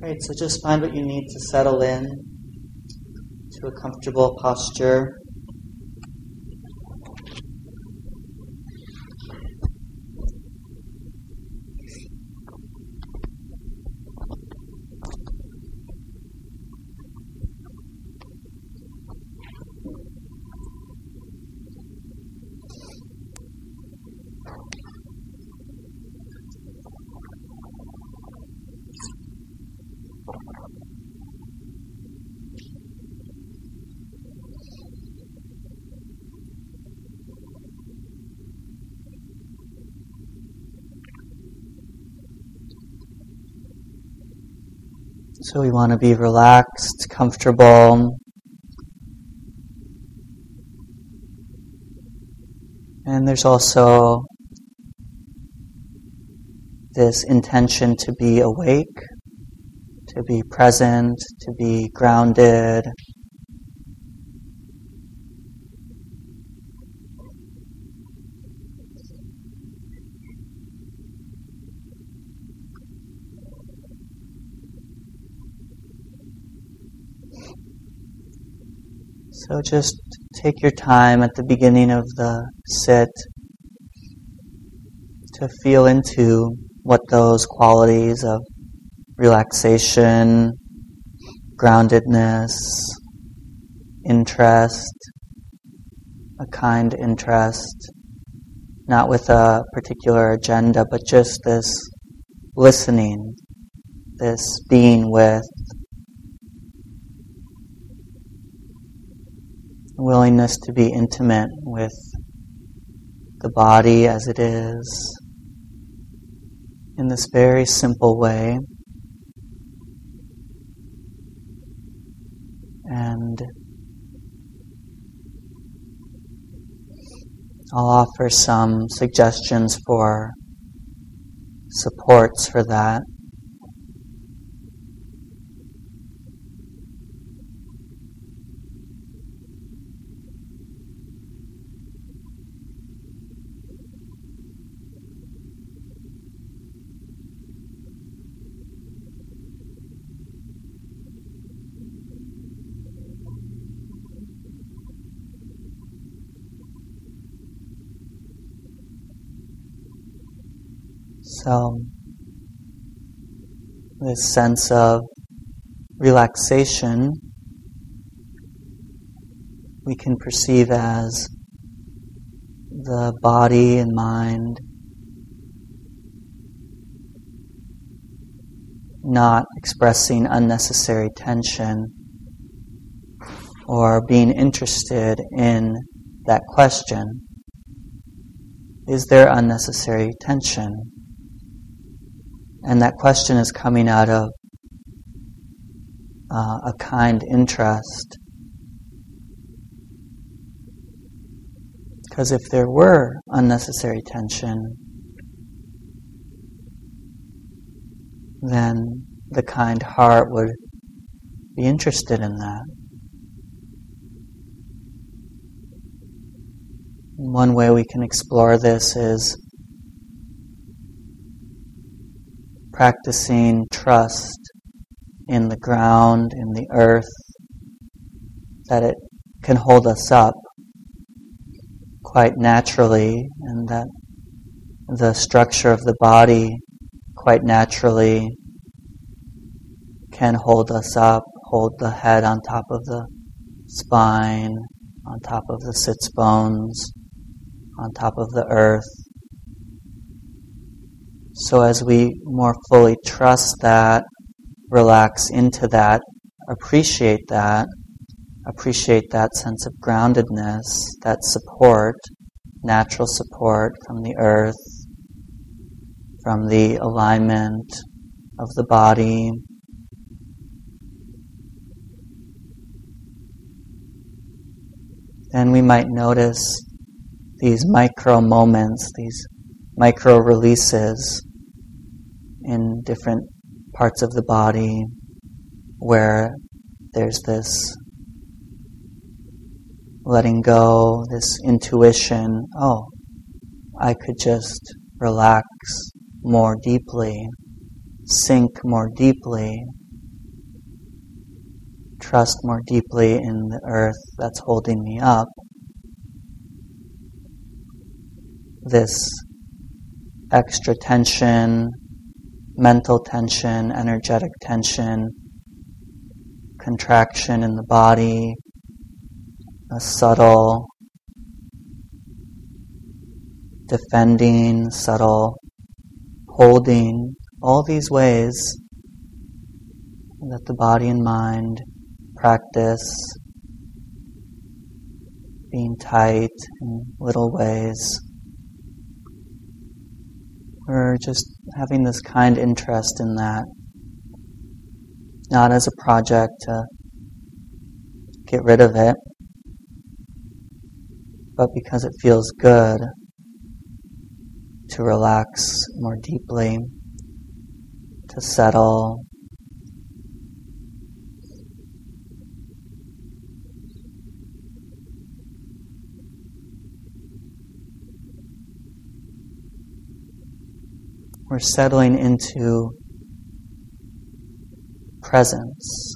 Great, so just find what you need to settle in to a comfortable posture. So we want to be relaxed, comfortable. And there's also this intention to be awake, to be present, to be grounded, So just take your time at the beginning of the sit to feel into what those qualities of relaxation, groundedness, interest, a kind interest, not with a particular agenda, but just this listening, this being with willingness to be intimate with the body as it is in this very simple way. And I'll offer some suggestions for supports for that. Um, so, this sense of relaxation we can perceive as the body and mind not expressing unnecessary tension or being interested in that question. Is there unnecessary tension? And that question is coming out of uh, a kind interest. Because if there were unnecessary tension, then the kind heart would be interested in that. One way we can explore this is practicing trust in the ground, in the earth, that it can hold us up quite naturally, and that the structure of the body quite naturally can hold us up, hold the head on top of the spine, on top of the sits bones, on top of the earth. So as we more fully trust that, relax into that, appreciate that, appreciate that sense of groundedness, that support, natural support from the earth, from the alignment of the body. Then we might notice these micro moments, these micro releases in different parts of the body where there's this letting go, this intuition, oh, I could just relax more deeply, sink more deeply trust more deeply in the earth that's holding me up, this extra tension, mental tension, energetic tension, contraction in the body, a subtle defending, subtle holding, all these ways that the body and mind practice being tight in little ways. We're just having this kind interest in that, not as a project to get rid of it, but because it feels good to relax more deeply, to settle. We're settling into presence.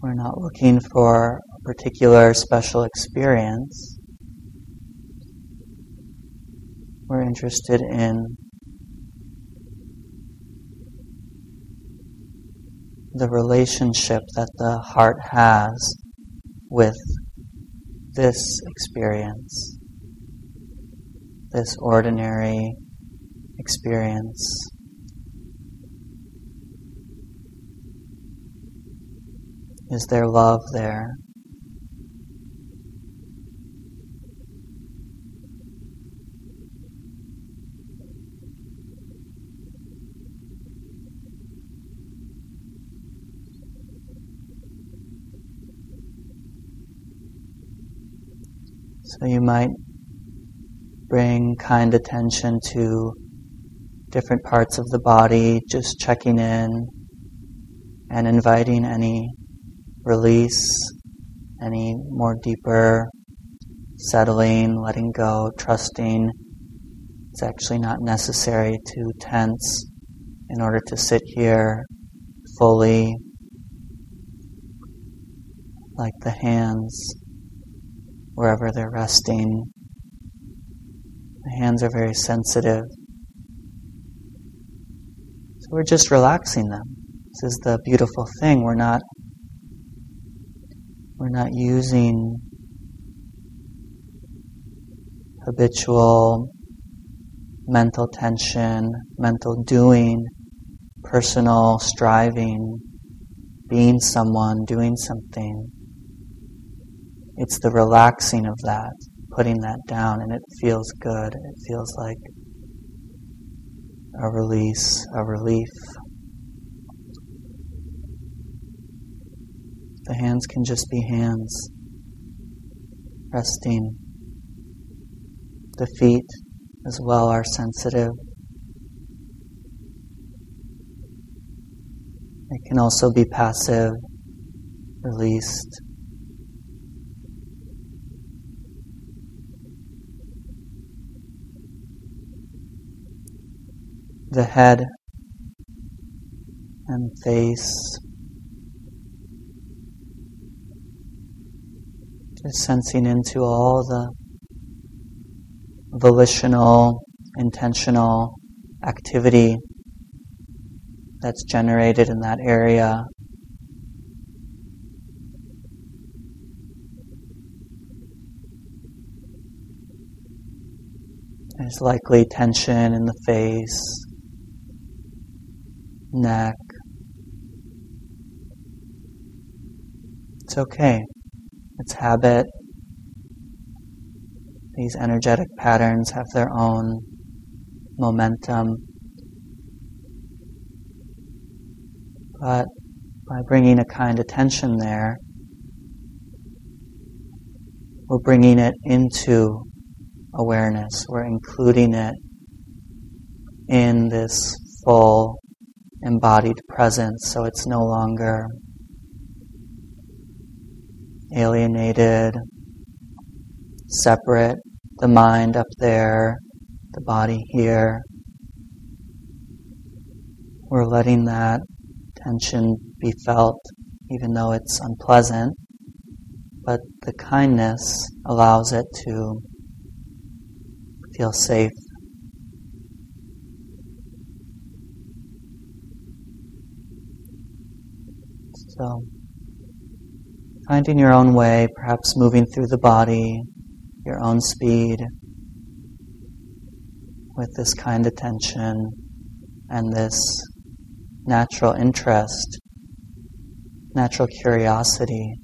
We're not looking for a particular special experience. We're interested in the relationship that the heart has with this experience, this ordinary experience. Is there love there? So you might bring kind attention to different parts of the body, just checking in and inviting any release, any more deeper settling, letting go, trusting. It's actually not necessary to tense in order to sit here fully, like the hands, wherever they're resting. The hands are very sensitive. So we're just relaxing them. This is the beautiful thing. We're not we're not using habitual mental tension, mental doing, personal striving, being someone, doing something. It's the relaxing of that, putting that down, and it feels good. It feels like a release, a relief. The hands can just be hands, resting. The feet as well are sensitive. They can also be passive, released. The head and face Just sensing into all the volitional, intentional activity that's generated in that area. There's likely tension in the face, neck. It's okay. It's habit. These energetic patterns have their own momentum. But by bringing a kind attention there, we're bringing it into awareness. We're including it in this full embodied presence so it's no longer alienated, separate, the mind up there, the body here. We're letting that tension be felt even though it's unpleasant, but the kindness allows it to feel safe. So, finding your own way, perhaps moving through the body, your own speed, with this kind attention and this natural interest, natural curiosity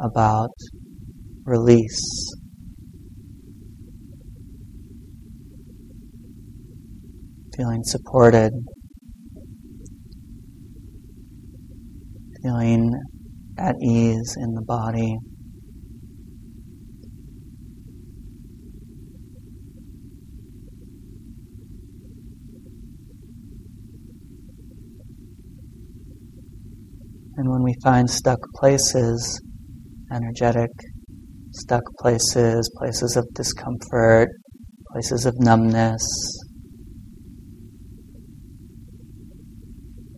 about release. Feeling supported, feeling at ease in the body. And when we find stuck places, energetic stuck places, places of discomfort, places of numbness,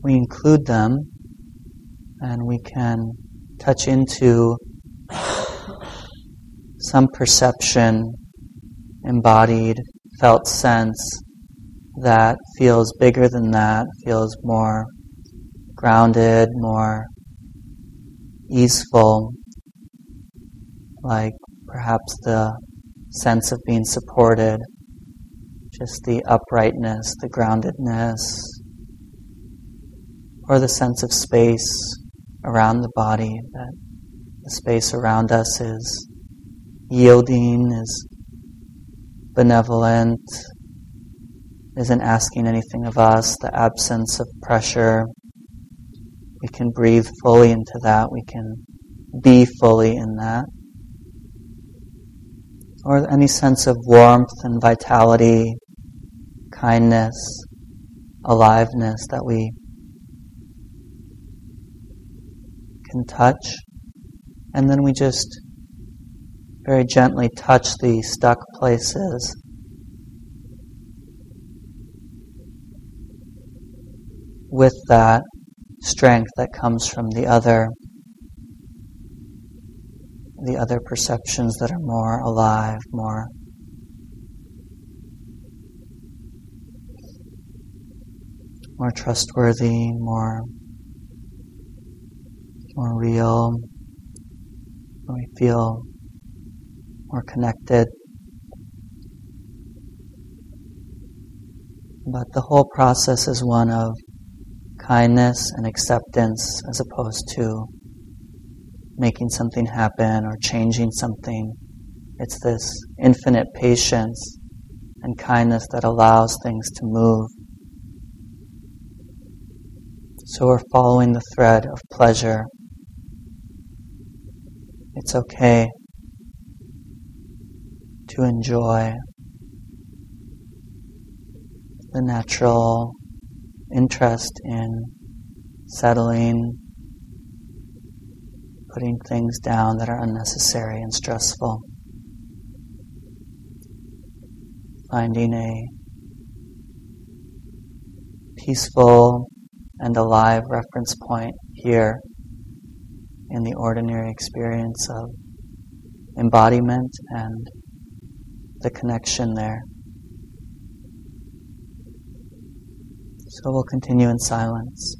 we include them and we can touch into some perception, embodied, felt sense that feels bigger than that, feels more grounded, more easeful, like perhaps the sense of being supported, just the uprightness, the groundedness, or the sense of space around the body, that the space around us is yielding, is benevolent, isn't asking anything of us, the absence of pressure, we can breathe fully into that. We can be fully in that. Or any sense of warmth and vitality, kindness, aliveness that we can touch. And then we just very gently touch the stuck places. With that, strength that comes from the other the other perceptions that are more alive, more more trustworthy, more more real, where we feel more connected. But the whole process is one of kindness and acceptance as opposed to making something happen or changing something. It's this infinite patience and kindness that allows things to move. So we're following the thread of pleasure. It's okay to enjoy the natural interest in settling, putting things down that are unnecessary and stressful. Finding a peaceful and alive reference point here in the ordinary experience of embodiment and the connection there. So we'll continue in silence.